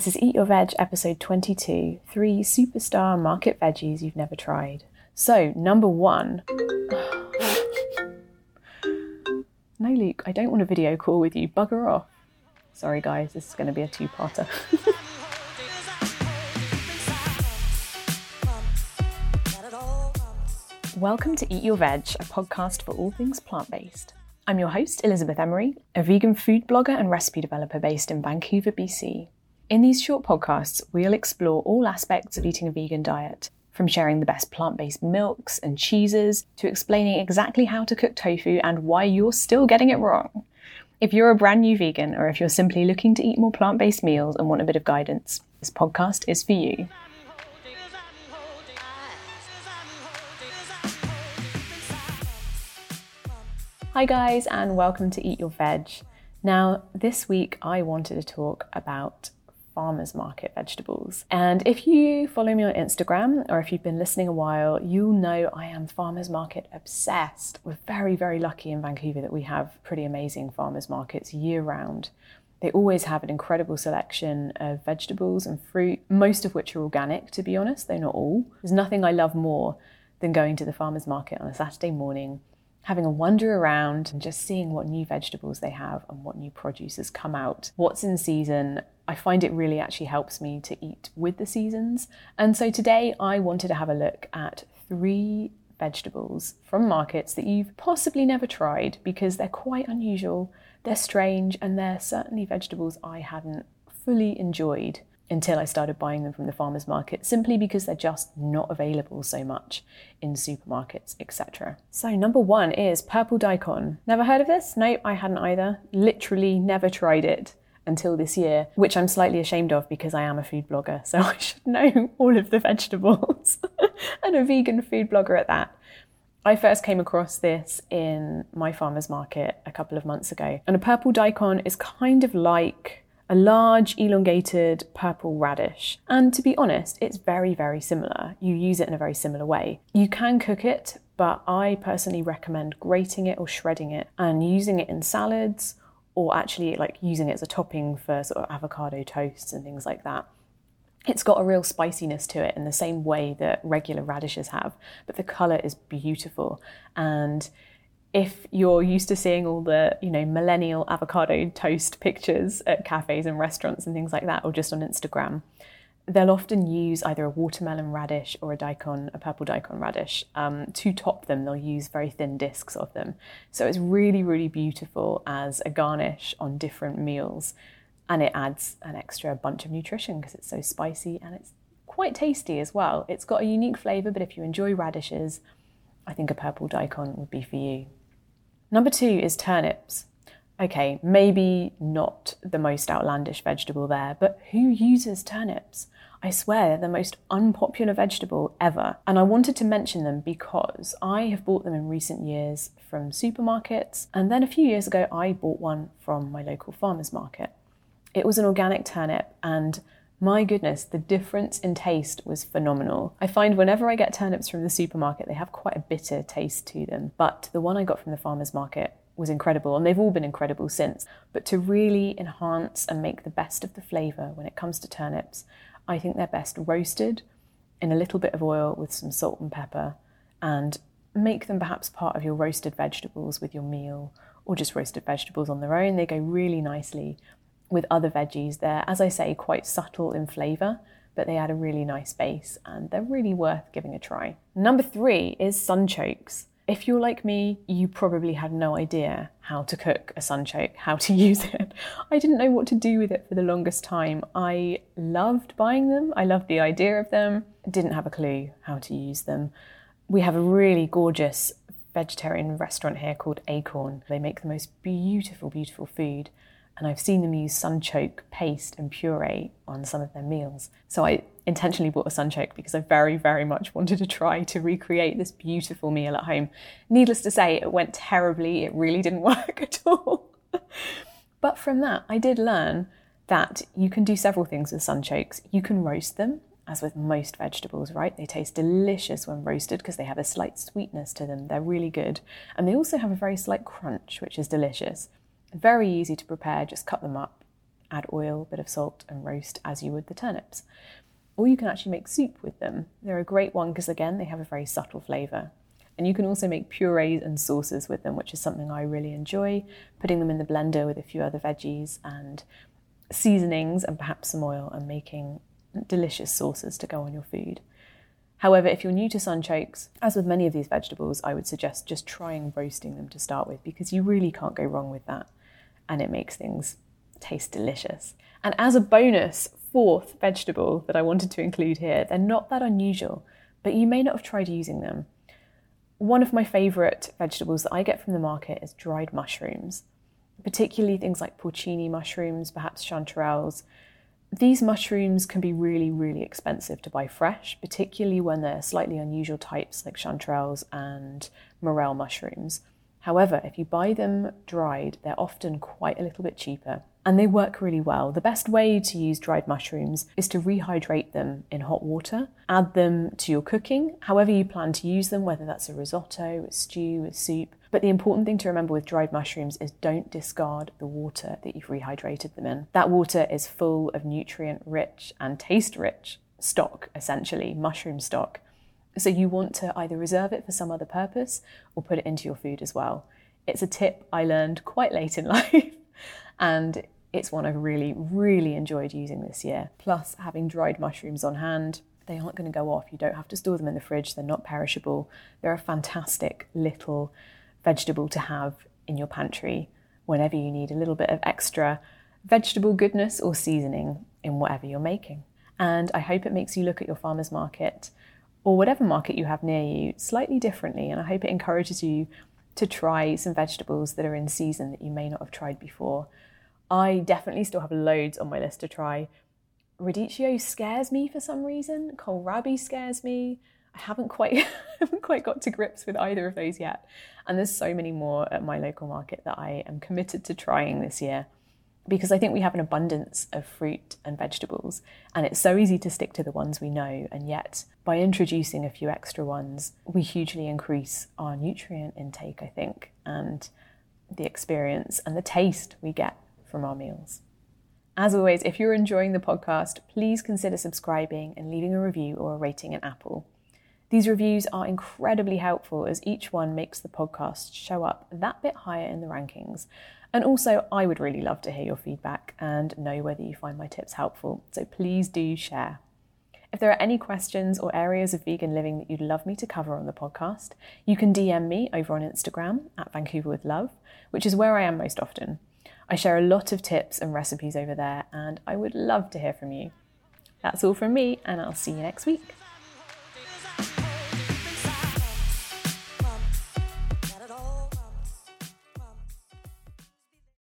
This is Eat Your Veg, episode 22 Three Superstar Market Veggies You've Never Tried. So, number one. no, Luke, I don't want a video call with you. Bugger off. Sorry, guys, this is going to be a two parter. Welcome to Eat Your Veg, a podcast for all things plant based. I'm your host, Elizabeth Emery, a vegan food blogger and recipe developer based in Vancouver, BC. In these short podcasts, we'll explore all aspects of eating a vegan diet, from sharing the best plant based milks and cheeses to explaining exactly how to cook tofu and why you're still getting it wrong. If you're a brand new vegan or if you're simply looking to eat more plant based meals and want a bit of guidance, this podcast is for you. Hi, guys, and welcome to Eat Your Veg. Now, this week I wanted to talk about farmers market vegetables. And if you follow me on Instagram or if you've been listening a while, you'll know I am farmers market obsessed. We're very, very lucky in Vancouver that we have pretty amazing farmers markets year round. They always have an incredible selection of vegetables and fruit, most of which are organic, to be honest, though not all. There's nothing I love more than going to the farmers market on a Saturday morning having a wander around and just seeing what new vegetables they have and what new produce has come out, what's in season. I find it really actually helps me to eat with the seasons. And so today I wanted to have a look at three vegetables from markets that you've possibly never tried because they're quite unusual, they're strange, and they're certainly vegetables I hadn't fully enjoyed until I started buying them from the farmers market simply because they're just not available so much in supermarkets, etc. So, number one is purple daikon. Never heard of this? Nope, I hadn't either. Literally never tried it until this year, which I'm slightly ashamed of because I am a food blogger, so I should know all of the vegetables and a vegan food blogger at that. I first came across this in my farmer's market a couple of months ago, and a purple daikon is kind of like a large, elongated purple radish. And to be honest, it's very, very similar. You use it in a very similar way. You can cook it, but I personally recommend grating it or shredding it and using it in salads or actually like using it as a topping for sort of avocado toasts and things like that. It's got a real spiciness to it in the same way that regular radishes have, but the colour is beautiful and if you're used to seeing all the, you know, millennial avocado toast pictures at cafes and restaurants and things like that, or just on Instagram, they'll often use either a watermelon radish or a daikon, a purple daikon radish. Um, to top them, they'll use very thin discs of them. So it's really, really beautiful as a garnish on different meals. And it adds an extra bunch of nutrition because it's so spicy and it's quite tasty as well. It's got a unique flavour, but if you enjoy radishes, I think a purple daikon would be for you. Number two is turnips. Okay, maybe not the most outlandish vegetable there, but who uses turnips? I swear they're the most unpopular vegetable ever. And I wanted to mention them because I have bought them in recent years from supermarkets. And then a few years ago, I bought one from my local farmer's market. It was an organic turnip, and my goodness, the difference in taste was phenomenal. I find whenever I get turnips from the supermarket, they have quite a bitter taste to them. But the one I got from the farmer's market was incredible, and they've all been incredible since. But to really enhance and make the best of the flavour when it comes to turnips, I think they're best roasted in a little bit of oil with some salt and pepper, and make them perhaps part of your roasted vegetables with your meal, or just roasted vegetables on their own. They go really nicely with other veggies. They're, as I say, quite subtle in flavour, but they add a really nice base and they're really worth giving a try. Number three is sunchokes. If you're like me, you probably had no idea how to cook a sunchoke, how to use it. I didn't know what to do with it for the longest time. I loved buying them, I loved the idea of them, didn't have a clue how to use them. We have a really gorgeous vegetarian restaurant here called Acorn. They make the most beautiful, beautiful food and I've seen them use sunchoke paste and puree on some of their meals. So I intentionally bought a sunchoke because I very, very much wanted to try to recreate this beautiful meal at home. Needless to say, it went terribly, it really didn't work at all. but from that, I did learn that you can do several things with sunchokes. You can roast them, as with most vegetables, right? They taste delicious when roasted because they have a slight sweetness to them. They're really good. And they also have a very slight crunch, which is delicious. Very easy to prepare, just cut them up add oil, a bit of salt, and roast as you would the turnips. Or you can actually make soup with them. They're a great one because, again, they have a very subtle flavour. And you can also make purees and sauces with them, which is something I really enjoy, putting them in the blender with a few other veggies and seasonings and perhaps some oil and making delicious sauces to go on your food. However, if you're new to sunchokes, as with many of these vegetables, I would suggest just trying roasting them to start with because you really can't go wrong with that and it makes things taste delicious. And as a bonus, fourth vegetable that I wanted to include here, they're not that unusual, but you may not have tried using them. One of my favourite vegetables that I get from the market is dried mushrooms, particularly things like porcini mushrooms, perhaps chanterelles. These mushrooms can be really, really expensive to buy fresh, particularly when they're slightly unusual types like chanterelles and morel mushrooms. However, if you buy them dried, they're often quite a little bit cheaper and they work really well. The best way to use dried mushrooms is to rehydrate them in hot water, add them to your cooking, however you plan to use them, whether that's a risotto, a stew, a soup. But the important thing to remember with dried mushrooms is don't discard the water that you've rehydrated them in. That water is full of nutrient rich and taste rich stock, essentially, mushroom stock. So you want to either reserve it for some other purpose or put it into your food as well. It's a tip I learned quite late in life and it's one I've really, really enjoyed using this year. Plus, having dried mushrooms on hand, they aren't going to go off. You don't have to store them in the fridge, they're not perishable. They're a fantastic little vegetable to have in your pantry whenever you need a little bit of extra vegetable goodness or seasoning in whatever you're making. And I hope it makes you look at your farmer's market or whatever market you have near you slightly differently. And I hope it encourages you to try some vegetables that are in season that you may not have tried before. I definitely still have loads on my list to try. Radicchio scares me for some reason. Kohlrabi scares me. I haven't quite haven't quite got to grips with either of those yet. And there's so many more at my local market that I am committed to trying this year because I think we have an abundance of fruit and vegetables, and it's so easy to stick to the ones we know. And yet, by introducing a few extra ones, we hugely increase our nutrient intake, I think, and the experience and the taste we get from our meals. As always, if you're enjoying the podcast, please consider subscribing and leaving a review or a rating in Apple. These reviews are incredibly helpful as each one makes the podcast show up that bit higher in the rankings. And also, I would really love to hear your feedback and know whether you find my tips helpful, so please do share. If there are any questions or areas of vegan living that you'd love me to cover on the podcast, you can DM me over on Instagram at Vancouver with Love, which is where I am most often. I share a lot of tips and recipes over there, and I would love to hear from you. That's all from me, and I'll see you next week.